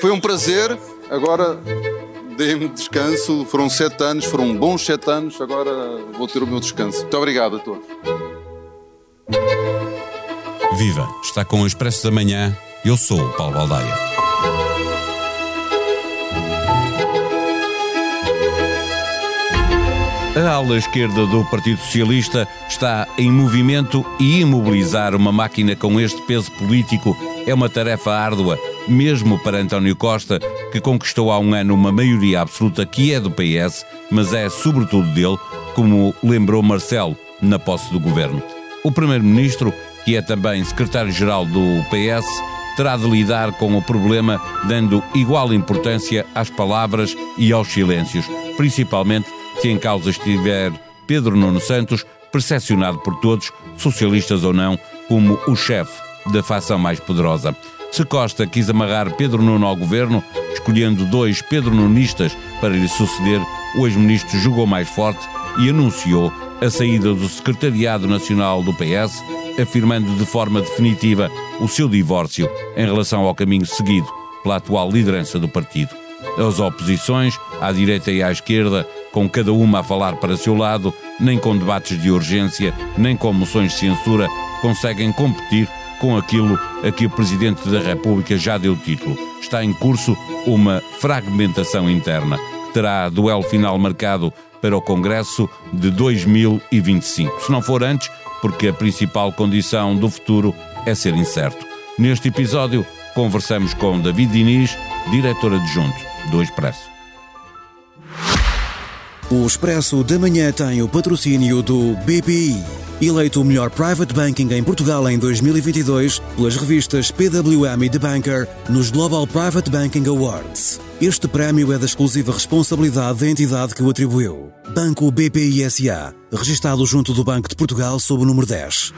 Foi um prazer. Agora dei-me descanso. Foram sete anos, foram bons sete anos. Agora vou ter o meu descanso. Muito obrigado a todos. Viva! Está com o Expresso da Manhã. Eu sou o Paulo Baldaia. A ala esquerda do Partido Socialista está em movimento e imobilizar uma máquina com este peso político é uma tarefa árdua, mesmo para António Costa, que conquistou há um ano uma maioria absoluta que é do PS, mas é sobretudo dele, como lembrou Marcelo na posse do governo. O Primeiro-Ministro, que é também secretário-geral do PS, terá de lidar com o problema dando igual importância às palavras e aos silêncios, principalmente se em causa estiver Pedro Nuno Santos, percepcionado por todos, socialistas ou não, como o chefe da facção mais poderosa. Se Costa quis amarrar Pedro Nuno ao governo, escolhendo dois Pedro Nunistas para lhe suceder, o ex-ministro jogou mais forte e anunciou a saída do Secretariado Nacional do PS, afirmando de forma definitiva o seu divórcio em relação ao caminho seguido pela atual liderança do partido. As oposições, à direita e à esquerda, com cada uma a falar para seu lado, nem com debates de urgência, nem com moções de censura, conseguem competir com aquilo a que o Presidente da República já deu título. Está em curso uma fragmentação interna, que terá duelo final marcado para o Congresso de 2025. Se não for antes, porque a principal condição do futuro é ser incerto. Neste episódio, conversamos com David Diniz, diretor adjunto do Expresso. O Expresso da Manhã tem o patrocínio do BPI. Eleito o melhor private banking em Portugal em 2022 pelas revistas PWM e The Banker nos Global Private Banking Awards. Este prémio é da exclusiva responsabilidade da entidade que o atribuiu. Banco BPI SA, registado junto do Banco de Portugal sob o número 10.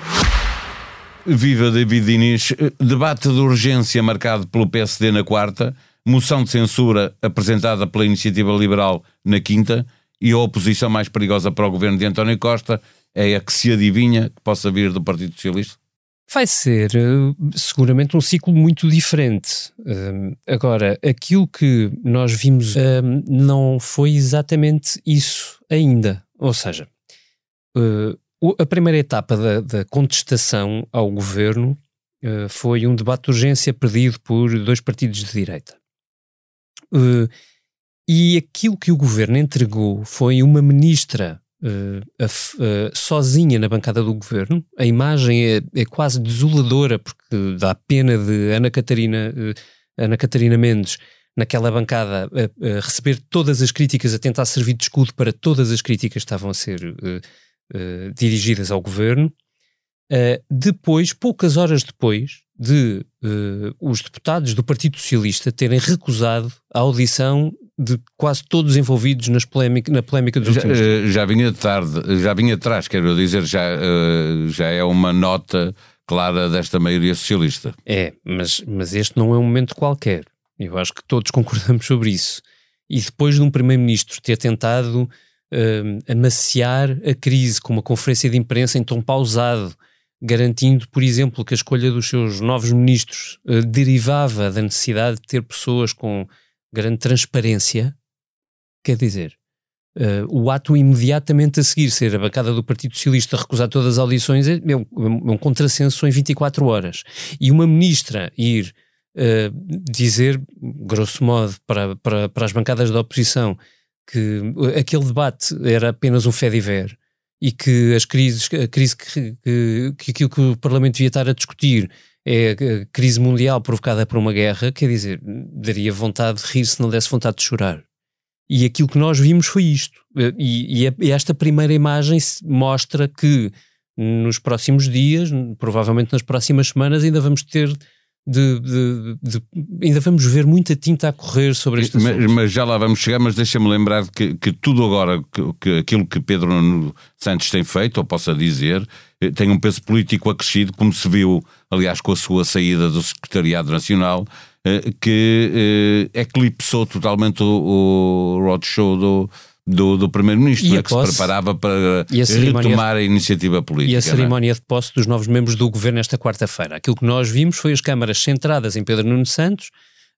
Viva David Diniz. Debate de urgência marcado pelo PSD na quarta, moção de censura apresentada pela Iniciativa Liberal na quinta e a oposição mais perigosa para o governo de António Costa é a que se adivinha que possa vir do Partido Socialista? Vai ser eh, seguramente um ciclo muito diferente. Agora, aquilo que nós vimos não foi exatamente isso ainda. Ou seja, uh, a primeira etapa da, contestação ao governo uh, foi um debate de urgência perdido por dois partidos de direita. Uh, e aquilo que o governo entregou foi uma ministra uh, uh, sozinha na bancada do governo. A imagem é, é, quase desoladora, porque dá pena de Ana Catarina, uh, Ana Catarina Mendes naquela bancada receber todas as críticas, a tentar servir de escudo para todas as críticas que estavam a ser dirigidas ao governo. depois, poucas horas depois, de os deputados do Partido Socialista terem recusado a audição de quase todos envolvidos nas polémica, na polémica dos já, últimos uh, já vinha tarde, já vinha atrás, quero dizer, já, uh, já é uma nota clara desta maioria socialista. É, mas, mas este não é um momento qualquer. Eu acho que todos concordamos sobre isso. E depois de um primeiro-ministro ter tentado uh, amaciar a crise com uma conferência de imprensa em tom pausado, garantindo, por exemplo, que a escolha dos seus novos ministros uh, derivava da necessidade de ter pessoas com grande transparência, quer dizer, uh, o ato imediatamente a seguir ser a bancada do Partido Socialista recusar todas as audições é, é, um, é um contrassenso em 24 horas. E uma ministra ir uh, dizer, grosso modo, para, para, para as bancadas da oposição que aquele debate era apenas um fé de ver e que as crises, a crise que, que, que aquilo que o Parlamento devia estar a discutir é a crise mundial provocada por uma guerra, quer dizer, daria vontade de rir se não desse vontade de chorar. E aquilo que nós vimos foi isto. E, e esta primeira imagem mostra que nos próximos dias, provavelmente nas próximas semanas, ainda vamos ter de, de, de, ainda vamos ver muita tinta a correr sobre este mas, mas, já lá vamos chegar, mas deixa-me lembrar que, que tudo agora, que, que, aquilo que Pedro Santos tem feito, ou possa dizer, eh, tem um peso político acrescido, como se viu, aliás, com a sua saída do Secretariado Nacional, eh, que eh, eclipsou totalmente o, o roadshow do, do, do Primeiro-Ministro, né, que se preparava para a retomar a iniciativa política. E a é? cerimónia de posse dos novos membros do governo esta quarta-feira. Aquilo que nós vimos foi as câmaras centradas em Pedro Nuno Santos,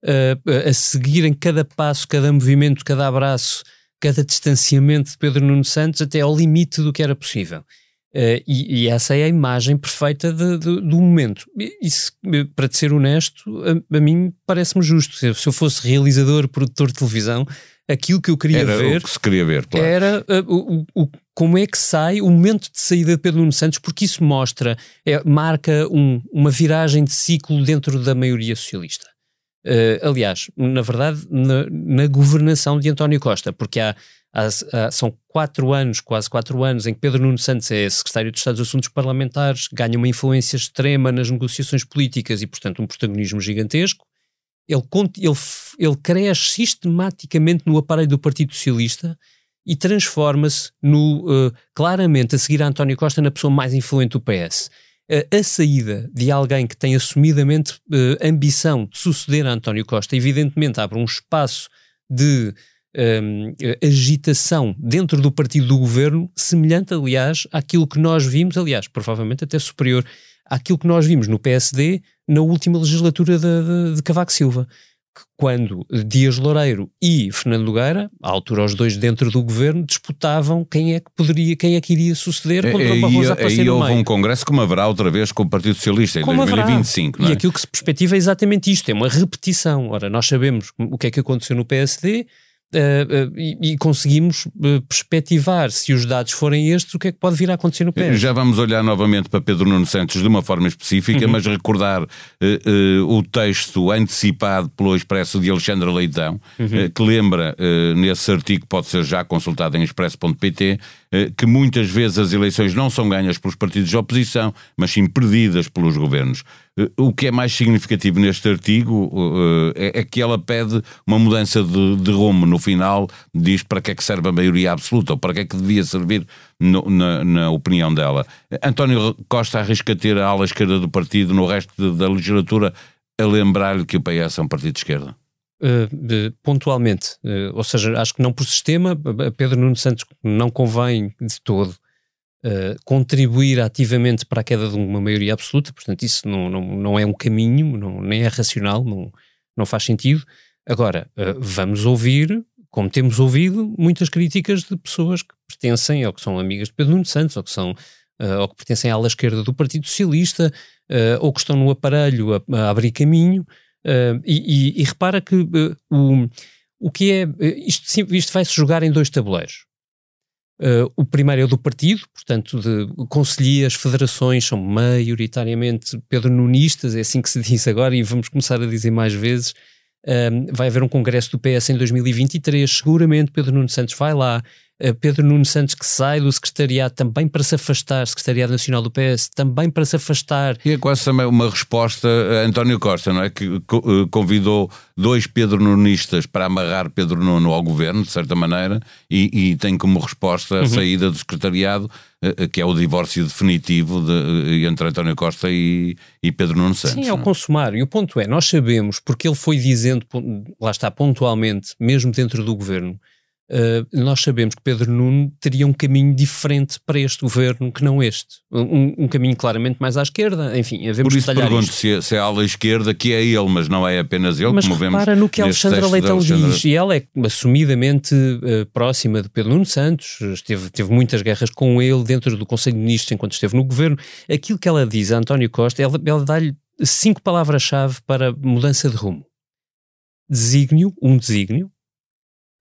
uh, a seguirem cada passo, cada movimento, cada abraço, cada distanciamento de Pedro Nuno Santos até ao limite do que era possível. Uh, e, e, essa é a imagem perfeita de, de, do momento. Isso, para te ser honesto, a, a mim parece-me justo. Se eu fosse realizador, produtor de televisão, aquilo que eu queria era ver o que se queria ver, claro. era uh, o, o, como é que sai o momento de saída de Pedro Nuno Santos, porque isso mostra, é, marca um, uma viragem de ciclo dentro da maioria socialista. Uh, aliás, na verdade, na, na, governação de António Costa, porque há, há, há, são quatro anos, quase quatro anos, em que Pedro Nuno Santos é secretário de Estado dos Assuntos Parlamentares, ganha uma influência extrema nas negociações políticas e, portanto, um protagonismo gigantesco. Ele, ele, ele cresce sistematicamente no aparelho do Partido Socialista e transforma-se no uh, claramente a seguir a António Costa na pessoa mais influente do PS a saída de alguém que tem assumidamente uh, ambição de suceder a António Costa, evidentemente abre um espaço de um, ehm, agitação dentro do partido do governo, semelhante, aliás, àquilo que nós vimos, aliás, provavelmente até superior àquilo que nós vimos no PSD na última legislatura de, de, de Cavaco Silva quando Dias Loureiro e Fernando Nogueira, à altura os dois dentro do governo, disputavam quem é que poderia, quem é que iria suceder contra o Barroso a aparecer aí houve um congresso como haverá outra vez com o Partido Socialista em como 2025, E é? aquilo que se perspectiva é exatamente isto, é uma repetição. Ora, nós sabemos o que é que aconteceu no PSD, Uh, uh, e, e, conseguimos uh, perspectivar, se os dados forem estes, o que é que pode vir a acontecer no PS. Já vamos olhar novamente para Pedro Nuno Santos de uma forma específica, uhum. mas recordar o texto antecipado pelo Expresso de Alexandre Leitão, uhum. que lembra, nesse artigo, pode ser já consultado em expresso.pt, que muitas vezes as eleições não são ganhas pelos partidos de oposição, mas sim perdidas pelos governos. O que é mais significativo neste artigo eh, é, é que ela pede uma mudança de, de, rumo no final, diz para que é que serve a maioria absoluta ou para que é que devia servir no, na, na, opinião dela. António Costa arrisca ter a ala esquerda do partido no resto da legislatura a lembrar-lhe que o PS é um partido de esquerda. Uh, pontualmente, uh, ou seja, acho que não por sistema, Pedro Nuno Santos não convém de todo uh, contribuir ativamente para a queda de uma maioria absoluta, portanto, isso não, não, não é um caminho, não, nem é racional, não, não faz sentido. Agora, uh, vamos ouvir, como temos ouvido, muitas críticas de pessoas que pertencem ou que são amigas de Pedro Nuno Santos ou que são uh, ou que pertencem à ala esquerda do Partido Socialista ou que estão no aparelho a, a abrir caminho. E, e, e, repara que o, o que é. Isto, isto vai se jogar em dois tabuleiros. Uh, o primeiro é do partido, portanto, de conselheiros, federações são maioritariamente Pedro Nunistas, é assim que se diz agora, e vamos começar a dizer mais vezes. Uh, vai haver um congresso do PS em 2023, seguramente Pedro Nuno Santos vai lá, Pedro Nuno Santos que sai do secretariado também para se afastar, secretariado nacional do PS, também para se afastar. E é quase também uma resposta a António Costa, não é? Que eh, convidou dois Pedro Nunistas para amarrar Pedro Nuno ao governo, de certa maneira, e, e tem como resposta a uhum. saída do secretariado, eh, eh, que é o divórcio definitivo de, entre António Costa e, e Pedro Nuno Santos. Sim, é o é? consumar. E o ponto é, nós sabemos, porque ele foi dizendo, lá está, pontualmente, mesmo dentro do governo, Uh, nós sabemos que Pedro Nuno teria um caminho diferente para este governo que não este. Um, um caminho claramente mais à esquerda. Enfim, havemos Por isso pergunto se é, se é a ala esquerda que é ele, mas não é apenas ele, mas como vemos. Mas no que Alexandra Leitão Alexandra... diz, e ela é assumidamente uh, próxima de Pedro Nuno Santos, esteve, teve muitas guerras com ele dentro do Conselho de Ministros enquanto esteve no governo. Aquilo que ela diz a António Costa, ela, ela dá-lhe cinco palavras-chave para mudança de rumo. Desígnio, um desígnio,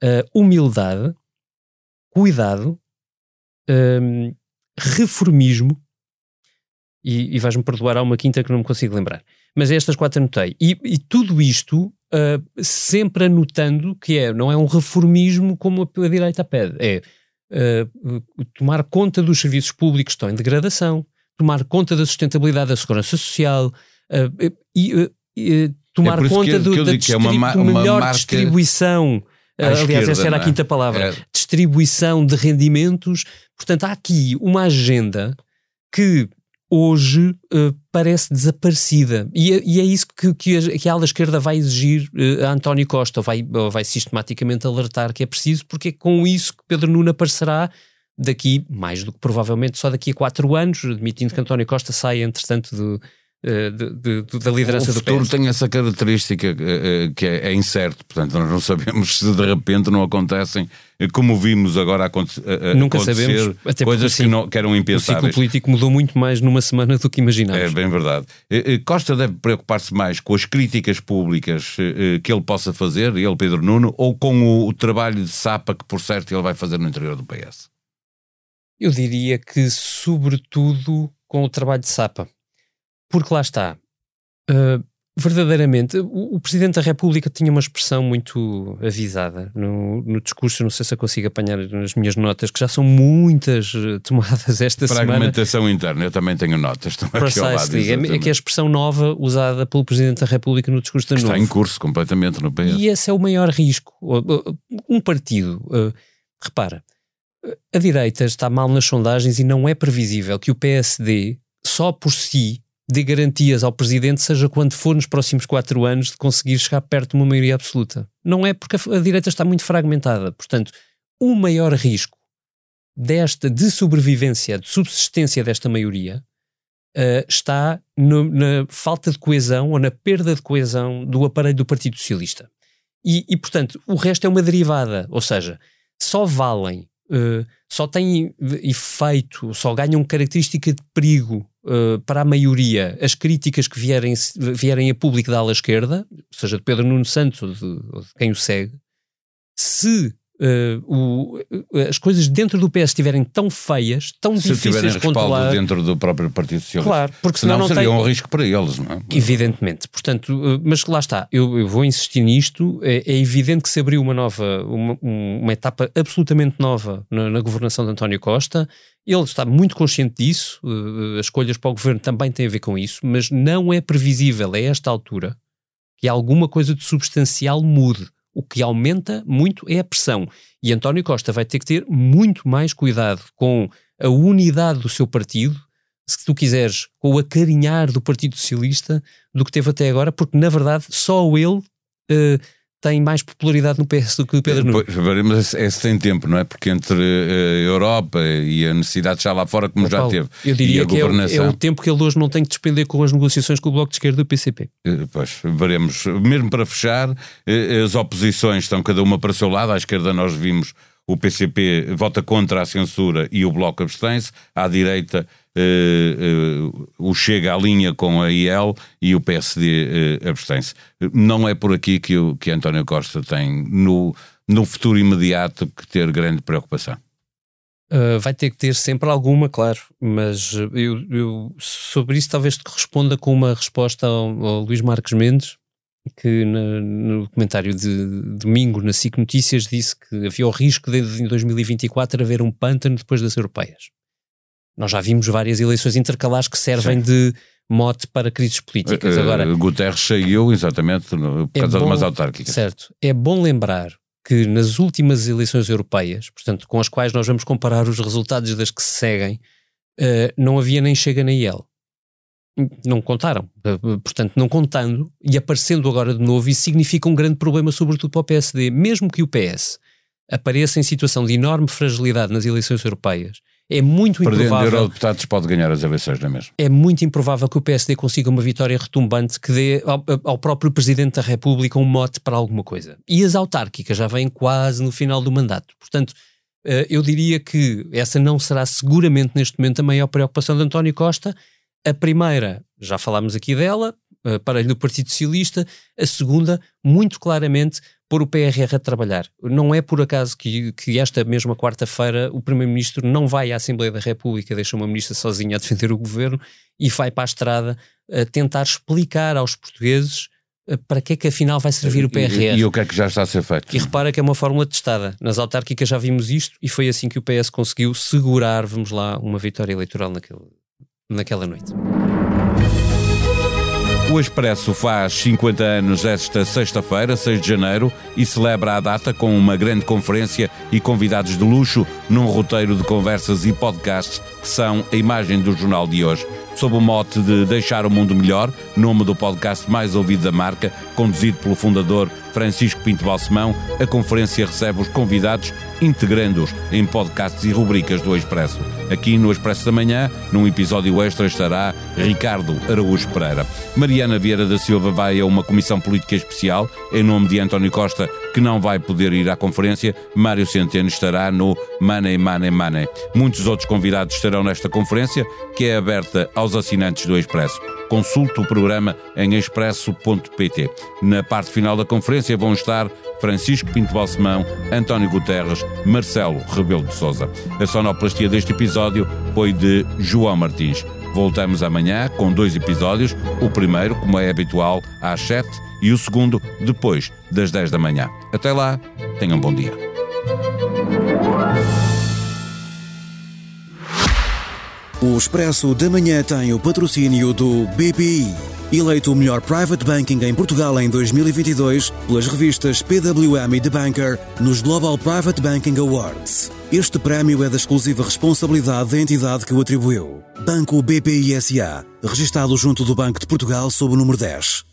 uh, humildade, cuidado, um, reformismo, e, e vais-me perdoar, há uma quinta que não me consigo lembrar. Mas estas quatro anotei. E, e tudo isto uh, sempre anotando que é, não é um reformismo como a, a direita pede, é uh, tomar conta dos serviços públicos que estão em degradação, tomar conta da sustentabilidade da segurança social e tomar é conta do, que da é uma, uma melhor marca... distribuição Aliás, esquerda, essa era a é? quinta palavra. É. Distribuição de rendimentos. Portanto, há aqui uma agenda que hoje uh, parece desaparecida. E, é, e é isso que, que, a, que, a, ala esquerda vai exigir uh, a António Costa, ou vai, vai sistematicamente alertar que é preciso, porque é com isso que Pedro Nuno aparecerá daqui, mais do que provavelmente só daqui a quatro anos, admitindo que António Costa saia, entretanto, do, de, de, da liderança o do PS. Futuro tem essa característica uh, que é, é, incerto, portanto nós não sabemos se de repente não acontecem, como vimos agora aconte Nunca acontecer sabemos, até coisas que, não, que eram impensáveis. O ciclo político mudou muito mais numa semana do que imaginámos. É bem verdade. Costa deve preocupar-se mais com as críticas públicas que ele possa fazer, ele Pedro Nuno, ou com o, o trabalho de sapa que por certo ele vai fazer no interior do PS? Eu diria que, sobretudo, com o trabalho de Sapa. Porque lá está. Uh, verdadeiramente, o, o, Presidente da República tinha uma expressão muito avisada no, no, discurso, não sei se eu consigo apanhar nas minhas notas, que já são muitas uh, tomadas esta semana. Fragmentação interna, eu também tenho notas. Estão aqui ao lado, é, é que é a exprepção nova usada pelo Presidente da República no discurso da Está novo. em curso completamente no PS. E esse é o maior risco. Um partido, uh, repara, a direita está mal nas sondagens e não é previsível que o PSD, só por si, dê garantias ao Presidente, seja quando for nos próximos quatro anos, de conseguir chegar perto de uma maioria absoluta. Não é porque a, direita está muito fragmentada. Portanto, o maior risco desta de sobrevivência, de subsistência desta maioria, uh, está no, na falta de coesão ou na perda de coesão do aparelho do Partido Socialista. E, e portanto, o resto é uma derivada, ou seja, só valem uh, só têm efeito, só ganham característica de perigo uh, para a maioria as críticas que vierem, vierem a público da ala esquerda, seja de Pedro Nuno Santos ou de, ou de quem o segue, se uh, o, as coisas dentro do PS estiverem tão feias, tão Se difíceis de controlar... dentro do próprio Partido Socialista. Claro, porque senão, senão não seria tem... um risco para eles, não é? Evidentemente. Portanto, uh, mas lá está, eu, eu vou insistir nisto, é, é, evidente que se abriu uma nova, uma, uma etapa absolutamente nova na, na, governação de António Costa, ele está muito consciente disso, uh, as escolhas para o governo também têm a ver com isso, mas não é previsível a esta altura que alguma coisa de substancial mude o que aumenta muito é a pressão. E António Costa vai ter que ter muito mais cuidado com a unidade do seu partido, se tu quiseres, com o acarinhar do Partido Socialista, do que teve até agora, porque na verdade só ele uh, tem mais popularidade no PS do que o Pedro Nuno. Mas esse tem tempo, não é? Porque entre a Europa e a necessidade já lá fora, como oh, já Paulo, teve, eu diria que governação... é, o, é, o, tempo que ele hoje não tem que despender com as negociações com o Bloco de Esquerda e o PCP. Eh, pois, veremos. Mesmo para fechar, eh, as oposições estão cada uma para o seu lado. À esquerda nós vimos o PCP vota contra a censura e o Bloco abstém-se. À direita, uh, uh, o Chega à linha com a IEL e o PSD uh, abstém-se. Não é por aqui que, o, que António Costa tem, no, no futuro imediato, que ter grande preocupação. Uh, vai ter que ter sempre alguma, claro, mas eu, eu, sobre isso talvez te responda com uma resposta ao, ao Luís Marques Mendes, que na, no comentário de domingo na SIC Notícias disse que havia o risco de em 2024 haver um pântano depois das europeias. Nós já vimos várias eleições intercalares que servem Sim. de mote para crises políticas. Uh, Agora, Guterres saiu exatamente por é causa bom, de umas autárquicas. Certo. É bom lembrar que nas últimas eleições europeias, portanto, com as quais nós vamos comparar os resultados das que se seguem, uh, não havia nem Chega nem IEL não contaram. Eh, portanto, não contando e aparecendo agora de novo, isso significa um grande problema, sobretudo para o PSD. Mesmo que o PS apareça em situação de enorme fragilidade nas eleições europeias, é muito Perdendo improvável. Perdendo eurodeputados pode ganhar as eleições, não é mesmo? É muito improvável que o PSD consiga uma vitória retumbante que dê ao, ao, próprio Presidente da República um mote para alguma coisa. E as autárquicas já vêm quase no final do mandato. Portanto, eh, eu diria que essa não será seguramente neste momento a maior preocupação de António Costa a primeira, já falámos aqui dela, aparelho do Partido Socialista. A segunda, muito claramente, pôr o PRR a trabalhar. Não é por acaso que, que esta mesma quarta-feira o Primeiro-Ministro não vai à Assembleia da República, deixa uma ministra sozinha a defender o governo e vai para a estrada a tentar explicar aos portugueses eh, para que é que afinal vai servir o PRR. E, e, o que é que já está a ser feito? E repara que é uma fórmula testada. Nas autárquicas já vimos isto e foi assim que o PS conseguiu segurar, vamos lá, uma vitória eleitoral naquele, naquela noite. O Expresso faz 50 anos esta sexta-feira, 6 de janeiro, e celebra a data com uma grande conferência e convidados de luxo num roteiro de conversas e podcasts que são a imagem do jornal de hoje. Sob o mote de Deixar o Mundo Melhor, nome do podcast mais ouvido da marca, conduzido pelo fundador Francisco Pinto Balsemão, a conferência recebe os convidados integrando-os em podcasts e rubricas do Expresso. Aqui no Expresso da Manhã, num episódio extra, estará Ricardo Araújo Pereira. Mariana Vieira da Silva vai a uma comissão política especial, em nome de António Costa, que não vai poder ir à conferência. Mário Centeno estará no Money, Money, Money. Muitos outros convidados estarão nesta conferência, que é aberta aos assinantes do Expresso. Consulte o programa em expresso.pt. Na parte final da conferência vão estar Francisco Pinto Balsemão, António Guterres, Marcelo Rebelo de Souza. A sonoplastia deste episódio foi de João Martins. Voltamos amanhã com dois episódios, o primeiro, como é habitual, às 7 e o segundo depois das 10 da manhã. Até lá, tenham um bom dia. O Expresso da Manhã tem o patrocínio do BPI, eleito o melhor private banking em Portugal em 2022 pelas revistas PWM e The Banker nos Global Private Banking Awards. Este prémio é da exclusiva responsabilidade da entidade que o atribuiu. Banco BPI SA, registado junto do Banco de Portugal sob o número 10.